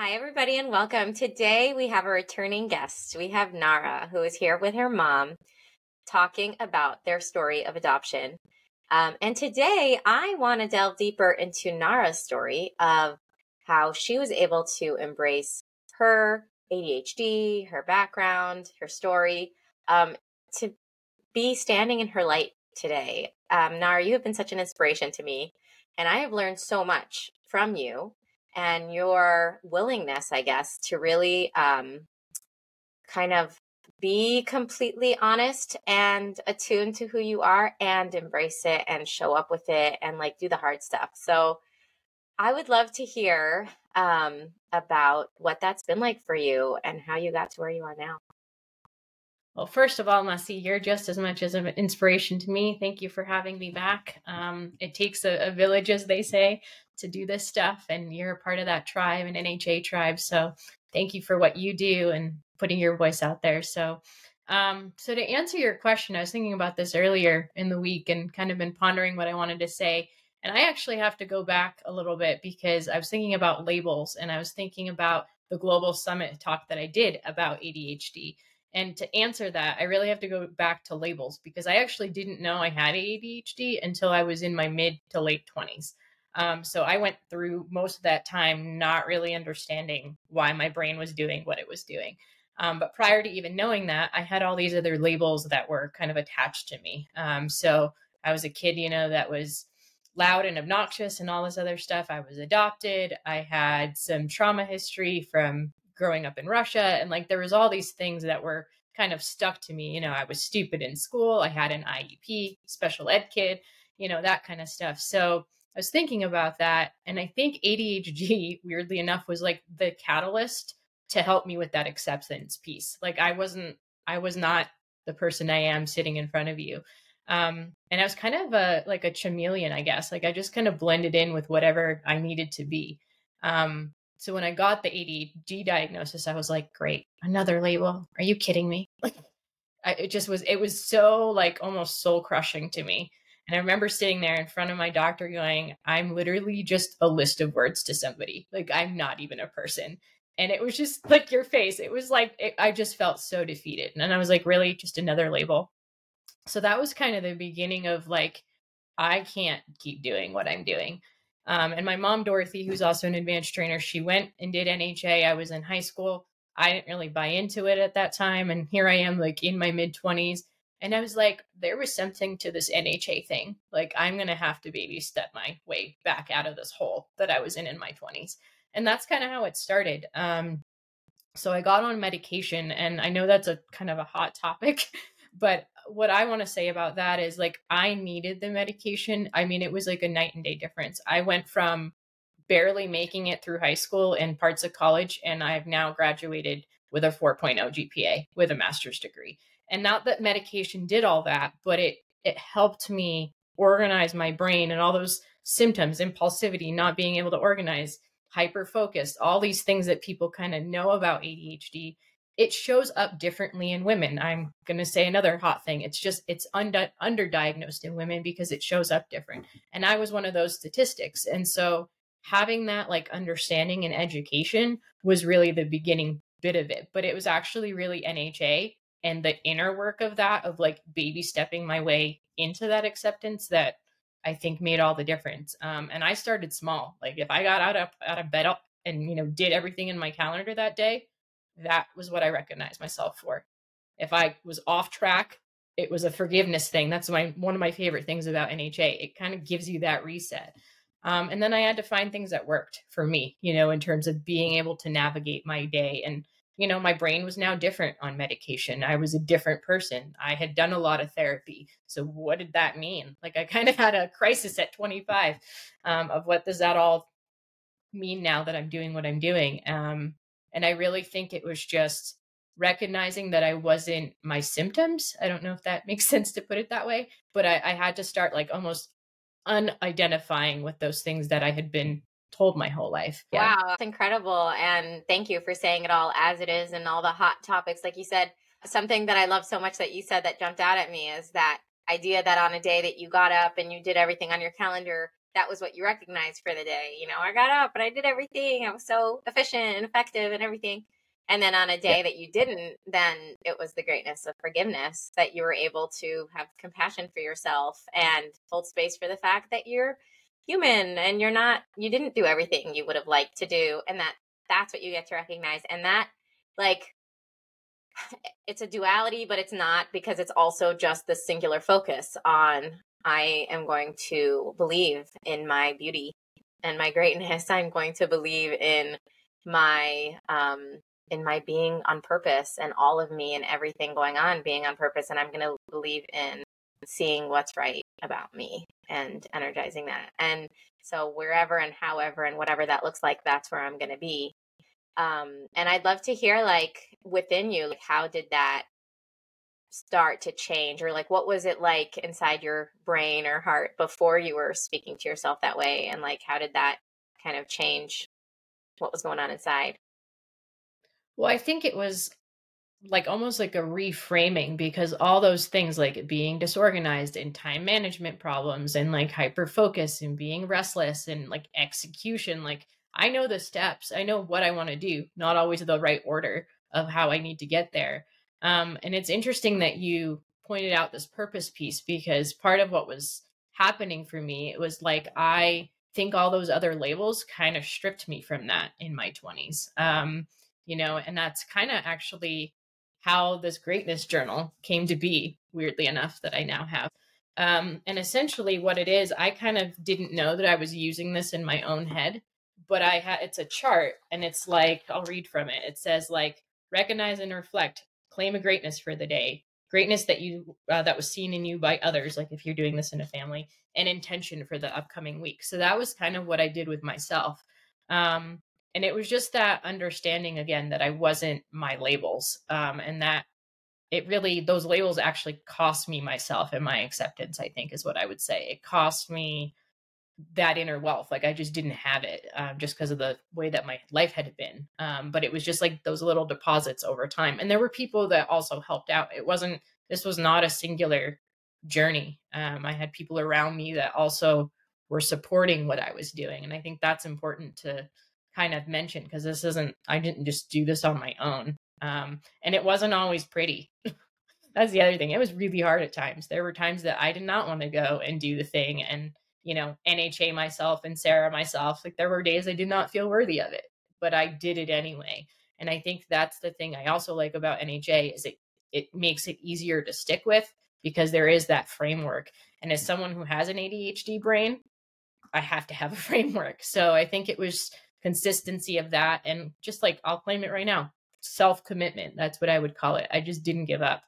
Hi, everybody, and welcome. Today we have a returning guest. We have Nara, who is here with her mom, talking about their story of adoption. Um, and today I want to delve deeper into Nara's story of how she was able to embrace her ADHD, her background, her story, um, to be standing in her light today. Um, Nara, you have been such an inspiration to me, and I have learned so much from you and your willingness, I guess, to really um, kind of be completely honest and attuned to who you are and embrace it and show up with it and like do the hard stuff. So I would love to hear um, about what that's been like for you and how you got to where you are now. Well, first of all, Messi, you're just as much as an inspiration to me. Thank you for having me back. Um, it takes a, a, village, as they say, to do this stuff, and you're a part of that tribe, an NHA tribe. So thank you for what you do and putting your voice out there. So, um, so to answer your question, I was thinking about this earlier in the week and kind of been pondering what I wanted to say. And I actually have to go back a little bit because I was thinking about labels and I was thinking about the global summit talk that I did about ADHD. And to answer that, I really have to go back to labels because I actually didn't know I had ADHD until I was in my mid to late 20s. Um, so I went through most of that time not really understanding why my brain was doing what it was doing. Um, but prior to even knowing that, I had all these other labels that were kind of attached to me. Um, so I was a kid, you know, that was loud and obnoxious and all this other stuff. I was adopted. I had some trauma history from growing up in Russia. And like there was all these things that were kind of stuck to me. You know, I was stupid in school. I had an IEP, special ed kid, you know, that kind of stuff. So I was thinking about that. And I think ADHD, weirdly enough, was like the catalyst to help me with that acceptance piece. Like I wasn't, I was not the person I am sitting in front of you. Um, and I was kind of a like a chameleon, I guess. Like I just kind of blended in with whatever I needed to be. Um, so when I got the ADHD diagnosis, I was like, great, another label. Are you kidding me? Like, I, it just was. It was so like almost soul crushing to me. And I remember sitting there in front of my doctor going, I'm literally just a list of words to somebody. Like, I'm not even a person. And it was just like your face. It was like it, i just felt so defeated. And i was like really? Just another label? So that was kind of the beginning of like i can't keep doing what i'm doing. Um, and my mom dorothy who's also an advanced trainer she went and did nha i was in high school. I didn't really buy into it at that time. And here i am like in my mid 20s and i was like there was something to this nha thing. Like i'm gonna have to baby step my way back out of this hole that i was in in my 20s and that's kind of how it started. Um so i got on medication and i know that's a kind of a hot topic but what i want to say about that is like i needed the medication. I mean it was like a night and day difference. I went from barely making it through high school and parts of college and i've now graduated with a 4.0 gpa with a master's degree and not that medication did all that but it it helped me organize my brain and all those symptoms impulsivity not being able to organize hyper focused, all these things that people kind of know about ADHD, it shows up differently in women. I'm going to say another hot thing. It's just, it's under, underdiagnosed in women because it shows up different. And I was one of those statistics. And so having that like understanding and education was really the beginning bit of it. But it was actually really NHA and the inner work of that, of like baby stepping my way into that acceptance that I think made all the difference. Um, and I started small. Like if I got out of out of bed and you know did everything in my calendar that day, that was what I recognized myself for. If I was off track, it was a forgiveness thing. That's my one of my favorite things about NHA. It kind of gives you that reset. Um, and then I had to find things that worked for me, you know, in terms of being able to navigate my day and you know, my brain was now different on medication. I was a different person. I had done a lot of therapy. So, what did that mean? Like, I kind of had a crisis at 25 um, of what does that all mean now that I'm doing what I'm doing? Um, and I really think it was just recognizing that I wasn't my symptoms. I don't know if that makes sense to put it that way, but I, I had to start like almost unidentifying with those things that I had been told my whole life. Yeah. Wow, that's incredible. And thank you for saying it all as it is and all the hot topics. Like you said, something that I love so much that you said that jumped out at me is that idea that on a day that you got up and you did everything on your calendar, that was what you recognized for the day. You know, I got up and I did everything. I was so efficient and effective and everything. And then on a day that you didn't, then it was the greatness of forgiveness that you were able to have compassion for yourself and hold space for the fact that you're human and you're not you didn't do everything you would have liked to do and that that's what you get to recognize and that like it's a duality but it's not because it's also just the singular focus on i am going to believe in my beauty and my greatness. I'm going to believe in my um in my being on purpose and all of me and everything going on being on purpose and i'm going to believe in seeing what's right about me and energizing that. And so wherever and however and whatever that looks like that's where i'm going to be. Um and i'd love to hear like within you like how did that start to change? Or like what was it like inside your brain or heart before you were speaking to yourself that way? And like how did that kind of change what was going on inside? Well, I think it was like almost like a reframing because all those things like being disorganized and time management problems and like hyper focus and being restless and like execution like I know the steps. I know what I want to do, not always the right order of how I need to get there. Um, and it's interesting that you pointed out this purpose piece because part of what was happening for me it was like I think all those other labels kind of stripped me from that in my 20s. Um, you know, and that's kind of actually how this greatness journal came to be, weirdly enough, that I now have. Um, and essentially, what it is, I kind of didn't know that I was using this in my own head, but I had it's a chart, and it's like I'll read from it. It says like recognize and reflect, claim a greatness for the day, greatness that you uh, that was seen in you by others, like if you're doing this in a family, and intention for the upcoming week. So that was kind of what I did with myself. Um, and it was just that understanding again that i wasn't my labels um, and that it really those labels actually cost me myself and my acceptance i think is what i would say. It cost me that inner wealth like i just didn't have it um, just because of the way that my life had been um, but it was just like those little deposits over time. And there were people that also helped out. It wasn't this was not a singular journey. Um, i had people around me that also were supporting what i was doing and i think that's important to kind of mentioned because this isn't I didn't just do this on my own. Um, and it wasn't always pretty. That's the other thing. It was really hard at times. There were times that I did not want to go and do the thing and, you know, NHA myself and Sarah myself. Like there were days I did not feel worthy of it, but I did it anyway. And I think that's the thing I also like about NHA is it it makes it easier to stick with because there is that framework. And as someone who has an ADHD brain, I have to have a framework. So I think it was consistency of that and just like I'll claim it right now self commitment that's what I would call it. I just didn't give up.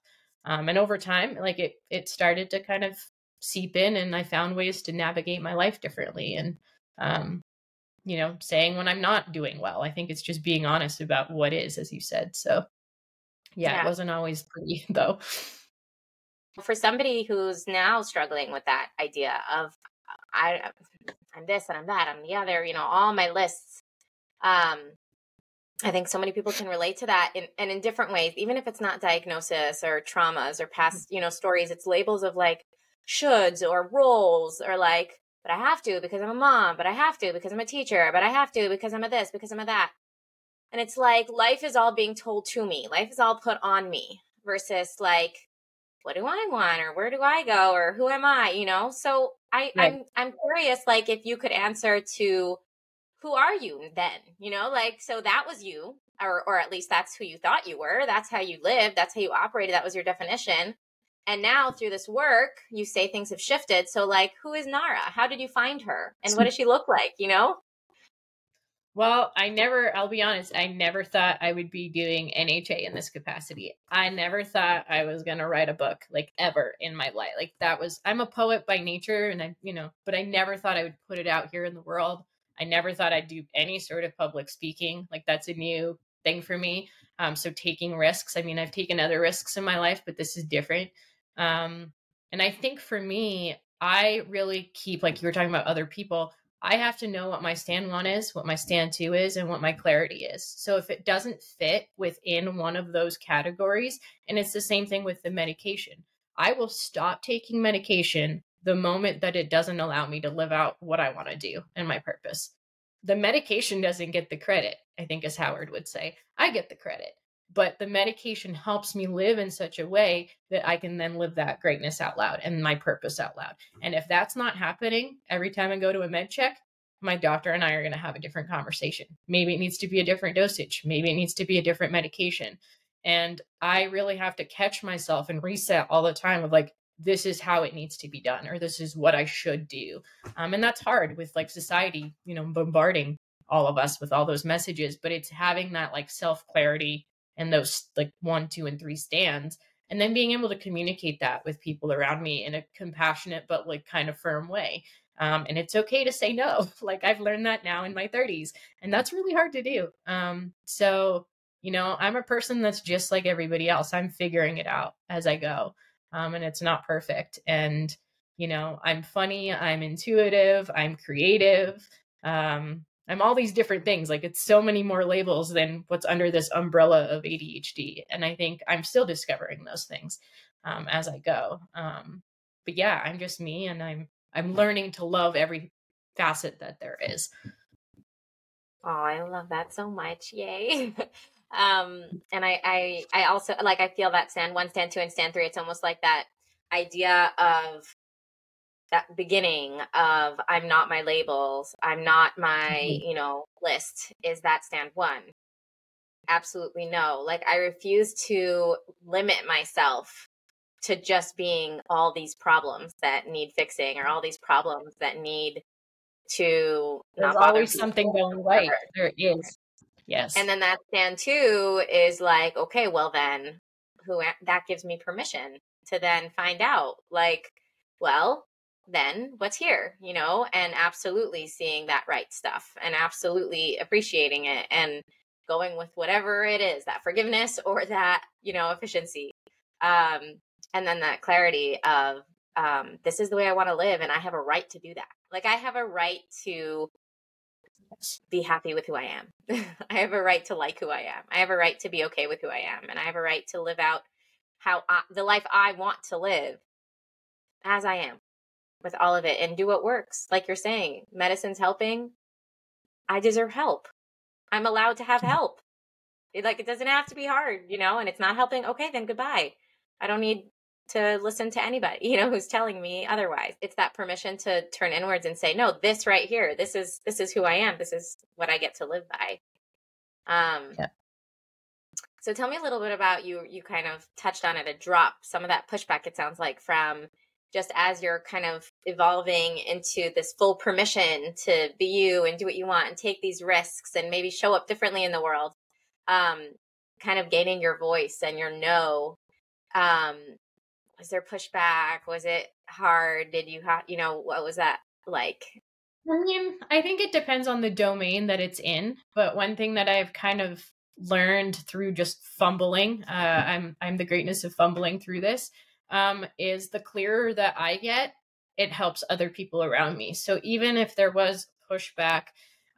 Um, and over time like it it started to kind of seep in and I found ways to navigate my life differently and um, you know saying when I'm not doing well. I think it's just being honest about what is as you said. So yeah, yeah. it wasn't always pretty though. For somebody who's now struggling with that idea of I I'm this and I'm that, I'm the other, you know, all my lists um, I think so many people can relate to that in, and in different ways, even if it's not diagnosis or traumas or past, you know, stories, it's labels of like shoulds or roles or like, but I have to because I'm a mom, but I have to because I'm a teacher, but I have to because I'm a this, because I'm a that. And it's like life is all being told to me. Life is all put on me versus like, what do I want or where do I go or who am I, you know? So I, right. I'm I'm curious like if you could answer to who are you then? You know, like, so that was you, or, or at least that's who you thought you were. That's how you lived. That's how you operated. That was your definition. And now through this work, you say things have shifted. So, like, who is Nara? How did you find her? And what does she look like? You know? Well, I never, I'll be honest, I never thought I would be doing NHA in this capacity. I never thought I was going to write a book, like ever in my life. Like, that was, I'm a poet by nature, and I, you know, but I never thought I would put it out here in the world. I never thought I'd do any sort of public speaking. Like that's a new thing for me. Um, so taking risks. I mean, I've taken other risks in my life, but this is different. Um, and I think for me, I really keep like you were talking about other people. I have to know what my stand one is, what my stand two is, and what my clarity is. So if it doesn't fit within one of those categories, and it's the same thing with the medication, I will stop taking medication the moment that it doesn't allow me to live out what I want to do and my purpose. The medication doesn't get the credit, I think, as Howard would say. I get the credit, but the medication helps me live in such a way that I can then live that greatness out loud and my purpose out loud. And if that's not happening every time I go to a med check, my doctor and I are going to have a different conversation. Maybe it needs to be a different dosage. Maybe it needs to be a different medication. And I really have to catch myself and reset all the time of like, this is how it needs to be done, or this is what I should do. Um, and that's hard with like society, you know, bombarding all of us with all those messages, but it's having that like self clarity and those like one, two, and three stands. And then being able to communicate that with people around me in a compassionate but like kind of firm way. Um, and it's okay to say no. Like I've learned that now in my 30s, and that's really hard to do. Um, so, you know, I'm a person that's just like everybody else. I'm figuring it out as I go, um, and it's not perfect. And, you know, I'm funny, I'm intuitive, I'm creative. Um, I'm all these different things. Like it's so many more labels than what's under this umbrella of ADHD. And I think I'm still discovering those things um, as I go. Um, but yeah, I'm just me and I'm I'm learning to love every facet that there is. Oh, I love that so much. Yay. um and I I I also like I feel that stand 1, stand 2 and stand 3 it's almost like that idea of that beginning of I'm not my labels, I'm not my, mm-hmm. you know, list is that stand 1. Absolutely no. Like I refuse to limit myself to just being all these problems that need fixing or all these problems that need to there's always something going right there is yes. And then that stand two is like okay well then who that gives me permission to then find out like well then what's here? you know and absolutely seeing that right stuff and absolutely appreciating it and going with whatever it is that forgiveness or that you know efficiency. Um and then that clarity of um, this is the way I want to live, and I have a right to do that. Like I have a right to be happy with who I am. I have a right to like who I am. I have a right to be okay with who I am, and I have a right to live out how I, the life I want to live as I am with all of it and do what works. Like you're saying, medicine's helping. I deserve help. I'm allowed to have mm-hmm. help. It, like it doesn't have to be hard, you know, and it's not helping. Okay, then goodbye. I don't need to listen to anybody, you know, who's telling me otherwise. It's that permission to turn inwards and say, no, this right here, this is this is who I am. This is what I get to live by. Um yeah. So tell me a little bit about you you kind of touched on it a drop, some of that pushback it sounds like from just as you're kind of evolving into this full permission to be you and do what you want and take these risks and maybe show up differently in the world. Um kind of gaining your voice and your no um was there pushback? Was it hard? Did you have, you know, what was that like? I mean, I think it depends on the domain that it's in. But one thing that I've kind of learned through just fumbling, uh, I'm I'm the greatness of fumbling through this, um, is the clearer that I get, it helps other people around me. So even if there was pushback,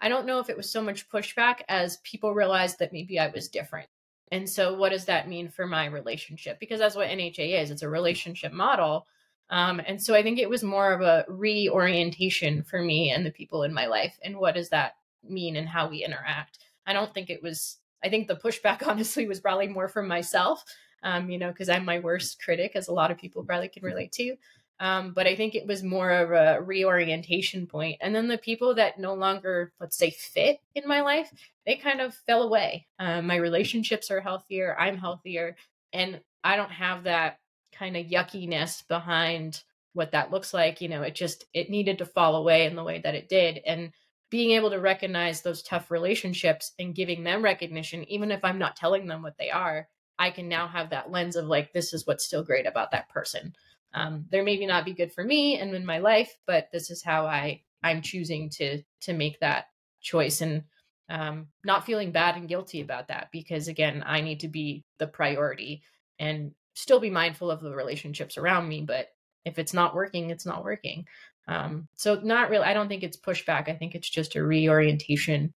I don't know if it was so much pushback as people realized that maybe I was different. And so, what does that mean for my relationship? Because that's what NHA is it's a relationship model. Um, and so, I think it was more of a reorientation for me and the people in my life. And what does that mean and how we interact? I don't think it was, I think the pushback, honestly, was probably more from myself, um, you know, because I'm my worst critic, as a lot of people probably can relate to. Um, but I think it was more of a reorientation point. And then the people that no longer, let's say, fit in my life, they kind of fell away. Um, my relationships are healthier. I'm healthier. And I don't have that kind of yuckiness behind what that looks like. You know, it just, it needed to fall away in the way that it did. And being able to recognize those tough relationships and giving them recognition, even if I'm not telling them what they are, I can now have that lens of like, this is what's still great about that person um, there maybe not be good for me and in my life but this is how i i'm choosing to to make that choice and um, not feeling bad and guilty about that because again i need to be the priority and still be mindful of the relationships around me but if it's not working it's not working. Um, so not really i don't think it's pushback i think it's just a reorientation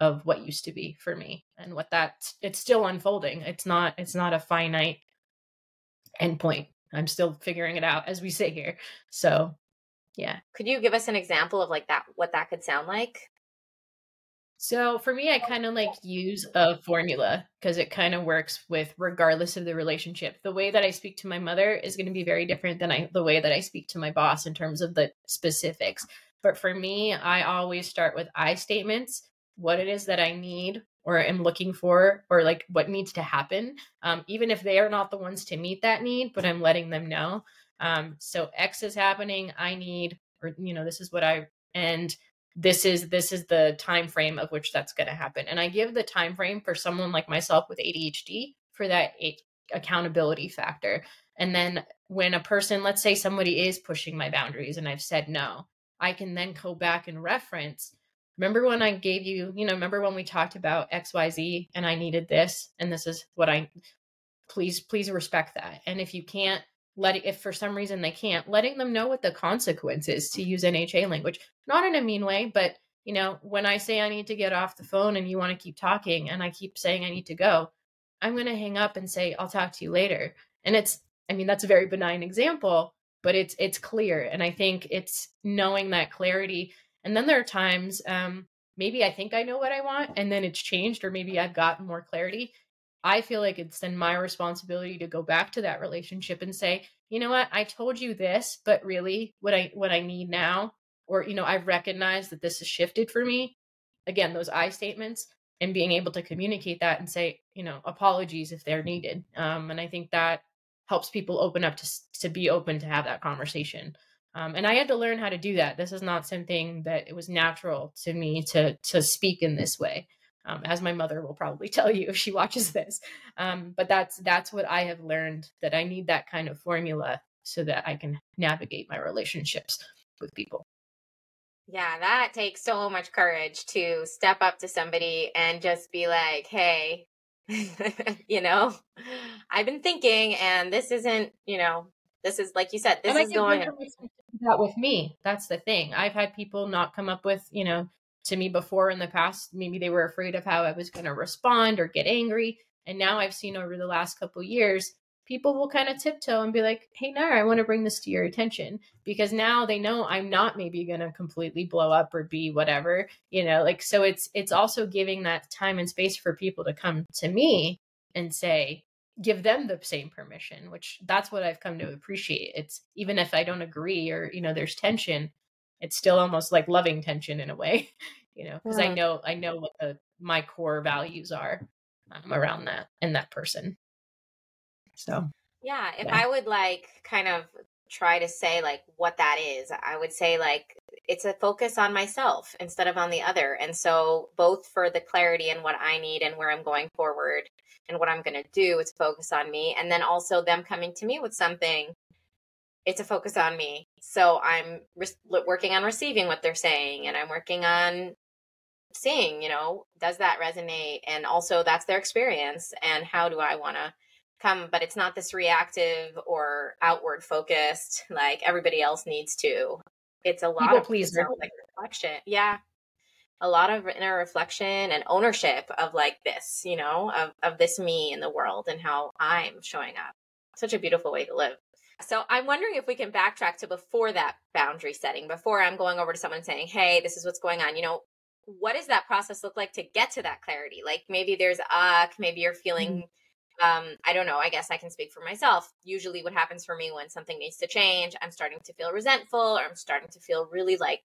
of what used to be for me and what that it's still unfolding. It's not it's not a finite endpoint I'm still figuring it out as we sit here. So, yeah. Could you give us an example of like that, what that could sound like? So for me, I oh. kind of like use a formula because it kind of works with regardless of the relationship. The way that I speak to my mother is going to be very different than I, the way that I speak to my boss in terms of the specifics. But for me, I always start with I statements, what it is that I need or am looking for, or like what needs to happen, um, even if they are not the ones to meet that need, but I'm letting them know. Um, so X is happening. I need, or you know, this is what I and this is this is the time frame of which that's going to happen and i give the time frame for someone like myself with adhd for that accountability factor and then when a person let's say somebody is pushing my boundaries and i've said no i can then go back and reference remember when i gave you you know remember when we talked about xyz and i needed this and this is what i please please respect that. And if you can't let if for some reason they can't letting them know what the consequence is to use nha language. Not in a mean way but you know when i say i need to get off the phone and you want to keep talking and i keep saying i need to go i'm going to hang up and say i'll talk to you later. And it's i mean that's a very benign example but it's it's clear. And i think it's knowing that clarity and then there are times um maybe i think i know what i want and then it's changed or maybe i've gotten more clarity I feel like it's then my responsibility to go back to that relationship and say, you know what, I told you this, but really what I what I need now, or you know, I've recognized that this has shifted for me. Again, those I statements and being able to communicate that and say, you know, apologies if they're needed. Um, and I think that helps people open up to to be open to have that conversation. Um, and I had to learn how to do that. This is not something that it was natural to me to to speak in this way um, as my mother will probably tell you if she watches this. Um, but that's that's what I have learned that I need that kind of formula so that I can navigate my relationships with people. Yeah, that takes so much courage to step up to somebody and just be like, "Hey, you know, I've been thinking, and this isn't, you know, this is like you said, this and is going." That with me, that's the thing. I've had people not come up with, you know, to me before in the past. Maybe they were afraid of how I was going to respond or get angry. And now I've seen over the last couple years, people will kind of tiptoe and be like, "Hey, Nara, I want to bring this to your attention," because now they know I'm not maybe going to completely blow up or be whatever, you know. Like so, it's it's also giving that time and space for people to come to me and say, give them the same permission, which that's what I've come to appreciate. It's even if I don't agree or you know there's tension, it's still almost like loving tension in a way you know because yeah. i know i know what the, my core values are um, around that and that person so yeah if yeah. i would like kind of try to say like what that is i would say like it's a focus on myself instead of on the other and so both for the clarity and what i need and where i'm going forward and what i'm going to do it's focus on me and then also them coming to me with something it's a focus on me. So I'm re- working on receiving what they're saying and I'm working on seeing, you know, does that resonate? And also that's their experience. And how do I want to come? But it's not this reactive or outward focused like everybody else needs to. It's a lot People of pleaser. like reflection. Yeah. A lot of inner reflection and ownership of like this, you know, of, of this me in the world and how I'm showing up. Such a beautiful way to live. So I'm wondering if we can backtrack to before that boundary setting, before I'm going over to someone saying, hey, this is what's going on. You know, what does that process look like to get to that clarity? Like maybe there's a, maybe you're feeling, mm-hmm. Um, I don't know, I guess I can speak for myself. Usually what happens for me when something needs to change, I'm starting to feel resentful or I'm starting to feel really like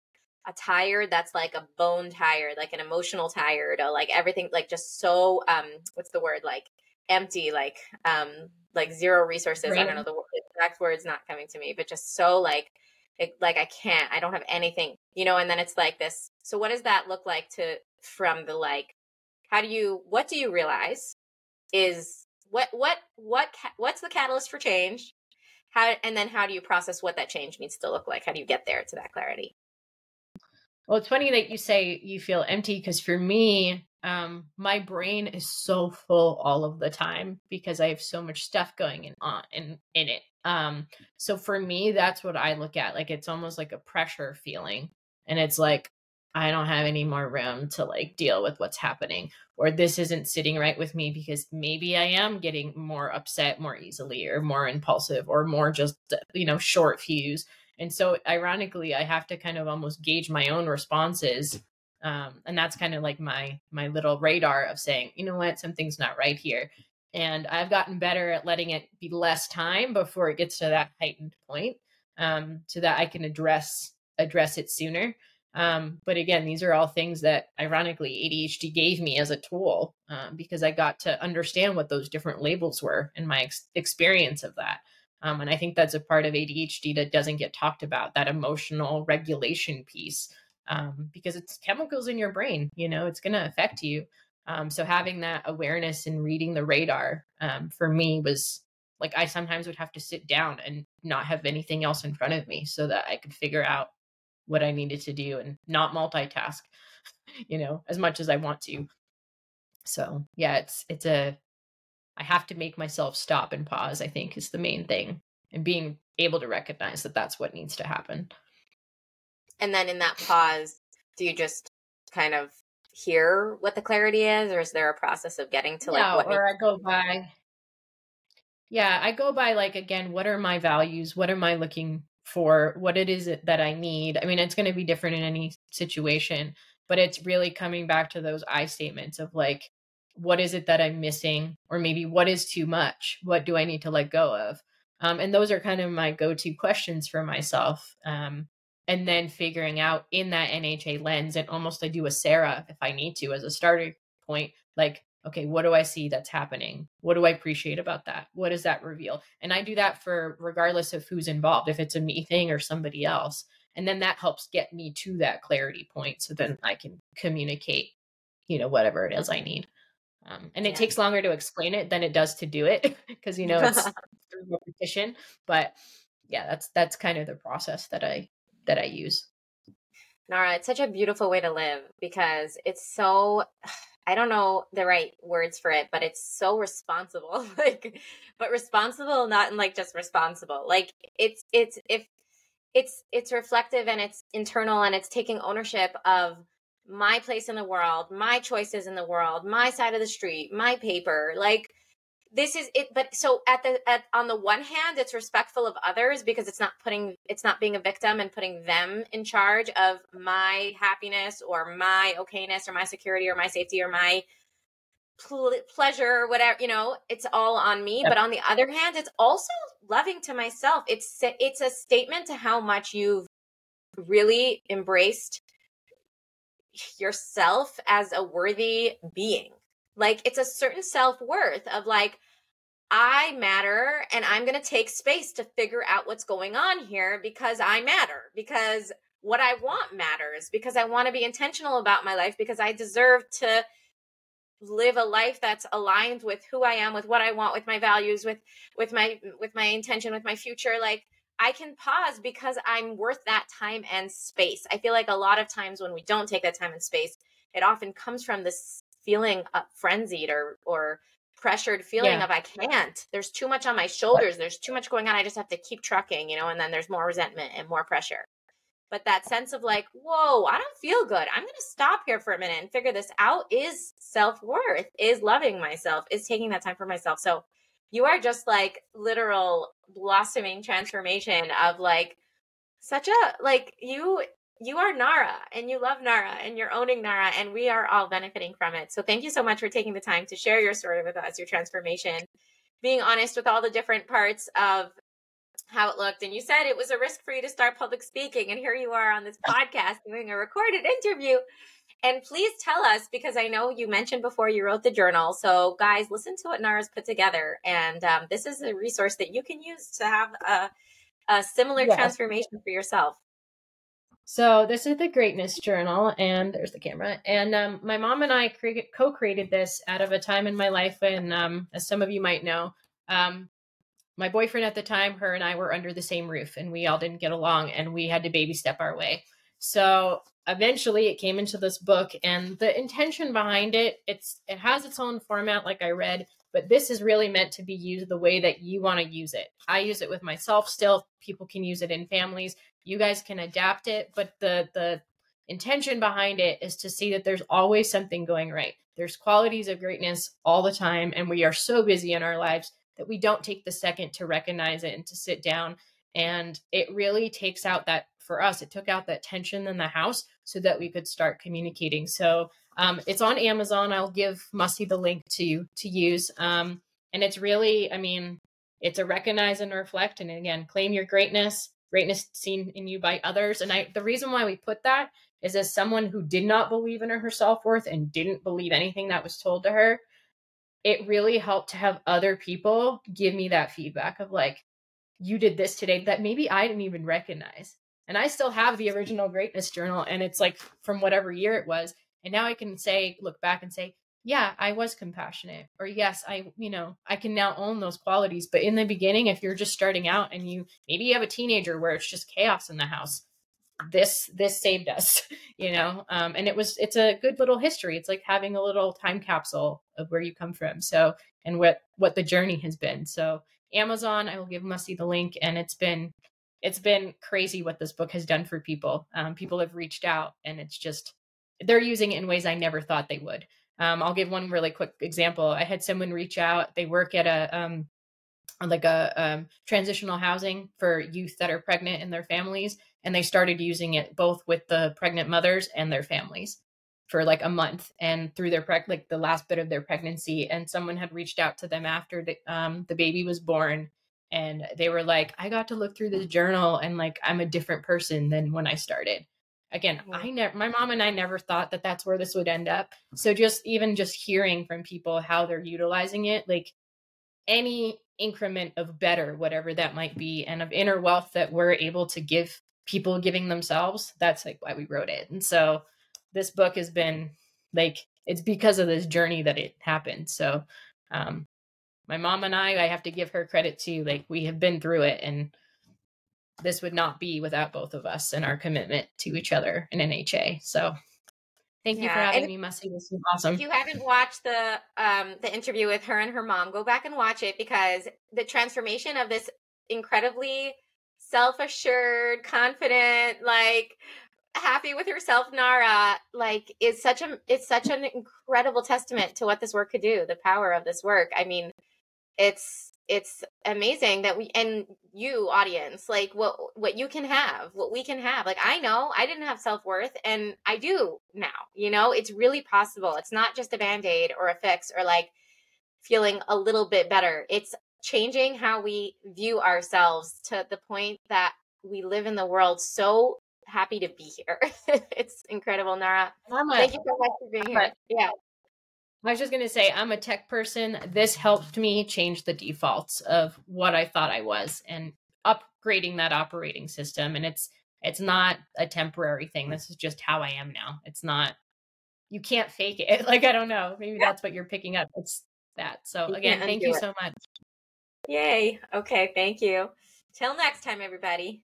a tired that's like a bone tired, like an emotional tired, or like everything, like just so, um, what's the word? Like empty, like, um, like zero resources. Right. I don't know the exact words not coming to me, but just so like it, like I can't, I don't have anything, you know. And then it's like this. So what does that look like to from the like? How do you? What do you realize is what what what what's the catalyst for change? How and then how do you process what that change needs to look like? How do you get there to that clarity? Well, it's funny that you say you feel empty because for me, um, my brain is so full all of the time because I have so much stuff going in on in in it. Um, so for me, that's what I look at. Like it's almost like a pressure feeling, and it's like I don't have any more room to like deal with what's happening or this isn't sitting right with me because maybe I am getting more upset more easily or more impulsive or more just you know short fuse. And so ironically I have to kind of almost gauge my own responses um, and that's kind of like my my little radar of saying, you know what, something's not right here. And I've gotten better at letting it be less time before it gets to that heightened point, um, so that I can address address it sooner. Um, but again, these are all things that ironically ADHD gave me as a tool um, because I got to understand what those different labels were and my ex- experience of that. Um, and I think that's a part of ADHD that doesn't get talked about that emotional regulation piece um, because it's chemicals in your brain, you know, it's going to affect you. Um, so having that awareness and reading the radar um, for me was like I sometimes would have to sit down and not have anything else in front of me so that I could figure out what I needed to do and not multitask, you know, as much as I want to. Mm. So yeah, it's it's a I have to make myself stop and pause, I think is the main thing. And being able to recognize that that's what needs to happen. And then in that pause, do you just kind of hear what the clarity is, or is there a process of getting to like no, what? Or I go by. Yeah, I go by like again, what are my values? What am I looking for what it is that I need. I mean, it's going to be different in any situation, but it's really coming back to those I statements of like, what is it that I'm missing? Or maybe what is too much? What do I need to let go of? Um, and those are kind of my go to questions for myself. Um, and then figuring out in that NHA lens, and almost I do a Sarah if I need to as a starting point, like, okay, what do I see that's happening? What do I appreciate about that? What does that reveal? And I do that for regardless of who's involved, if it's a me thing or somebody else. And then that helps get me to that clarity point. So then I can communicate, you know, whatever it is I need. Um, and it yeah. takes longer to explain it than it does to do it because, you know, it's through repetition. But yeah, that's, that's kind of the process that I, that I use. Nara, it's such a beautiful way to live because it's so I don't know the right words for it, but it's so responsible. like but responsible not in like just responsible. Like it's it's if it's it's reflective and it's internal and it's taking ownership of my place in the world, my choices in the world, my side of the street, my paper. Like this is it but so at the at on the one hand it's respectful of others because it's not putting it's not being a victim and putting them in charge of my happiness or my okayness or my security or my safety or my pl- pleasure or whatever you know it's all on me. Yep. but on the other hand it's also loving to myself. It's it's a statement to how much you've really embraced yourself as a worthy being like it's a certain self worth of like, I matter and I'm going to take space to figure out what's going on here because I matter, because what I want matters, because I want to be intentional about my life, because I deserve to live a life that's aligned with who I am, with what I want, with my values, with with my with my intention, with my future. Like I can pause because I'm worth that time and space. I feel like a lot of times when we don't take that time and space, it often comes from this feeling uh, frenzied or or pressured feeling yeah. of I can't. There's too much on my shoulders. There's too much going on. I just have to keep trucking, you know, and then there's more resentment and more pressure. But that sense of like, whoa, I don't feel good. I'm going to stop here for a minute and figure this out is self worth, is loving myself, is taking that time for myself. So you are just like literal blossoming transformation of like such a like you you are Nara and you love Nara and you're owning Nara and we are all benefiting from it. So thank you so much for taking the time to share your story with us, your transformation, being honest with all the different parts of how it looked. And you said it was a risk for you to start public speaking. And here you are on this podcast doing a recorded interview. And please tell us, because I know you mentioned before you wrote the journal. So, guys, listen to what Nara's put together. And um, this is a resource that you can use to have a, a similar yes. transformation for yourself. So this is the Greatness Journal, and there's the camera. And um, my mom and I cre- co-created this out of a time in my life when, um, as some of you might know, um, my boyfriend at the time, her and I were under the same roof, and we all didn't get along, and we had to baby step our way. So eventually, it came into this book, and the intention behind it, it's it has its own format, like I read, but this is really meant to be used the way that you want to use it. I use it with myself still. People can use it in families you guys can adapt it but the the intention behind it is to see that there's always something going right. There's qualities of greatness all the time, and we are so busy in our lives that we don't take the second to recognize it and to sit down. And it really takes out that, for us, it took out that tension in the house so that we could start communicating. So um, it's on Amazon. I'll give Mussy the link to to use. Um, and it's really, I mean, it's a recognize and reflect, and again, claim your greatness, greatness seen in you by others. And I, the reason why we put that is as someone who did not believe in her self worth and didn't believe anything that was told to her, it really helped to have other people give me that feedback of like, you did this today that maybe I didn't even recognize. And I still have the original greatness journal, and it's like from whatever year it was. And now I can say, look back and say, yeah, I was compassionate. Or yes, I, you know, I can now own those qualities. But in the beginning, if you're just starting out and you maybe you have a teenager where it's just chaos in the house, this this saved us you know um, and it was it's a good little history it's like having a little time capsule of where you come from so and what what the journey has been so amazon i will give mussy the link and it's been it's been crazy what this book has done for people um, people have reached out and it's just they're using it in ways i never thought they would. Um, i'll give one really quick example. I had someone reach out they work at a um, like a um, transitional housing for youth that are pregnant and their families and they started using it both with the pregnant mothers and their families for like a month and through their preg- like the last bit of their pregnancy and someone had reached out to them after the um the baby was born and they were like I got to look through this journal and like I'm a different person than when I started again I never my mom and I never thought that that's where this would end up. So just even just hearing from people how they're utilizing it like any increment of better whatever that might be and of inner wealth that we're able to give people giving themselves that's like why we wrote it. And so this book has been like it's because of this journey that it happened. So um my mom and i i have to give her credit too like we have been through it and this would not be without both of us and our commitment to each other in nha so Thank you yeah. for having and me, Mussy. This was awesome. If you haven't watched the um the interview with her and her mom, go back and watch it because the transformation of this incredibly self-assured, confident, like happy with herself Nara like is such a it's such an incredible testament to what this work could do the power of this work i mean it's it's amazing that we and you audience like what what you can have what we can have like i know i didn't have self-worth and i do now you know? It's really possible. It's not just a band-aid or a fix or like feeling a little bit better. It's changing how we view ourselves to the point that we live in the world so happy to be here. It's incredible nara. Thank you so much for being here. Yeah I was just going to say, I'm a tech person. This helped me change the defaults of what I thought I was and upgrading that operating system. And it's, it's not a temporary thing. This is just how I am now. It's not, you can't fake it. Like, I don't know. Maybe that's what you're picking up. It's that. So, again, thank you it. so much. Yay. Okay. Thank you. Till next time, everybody.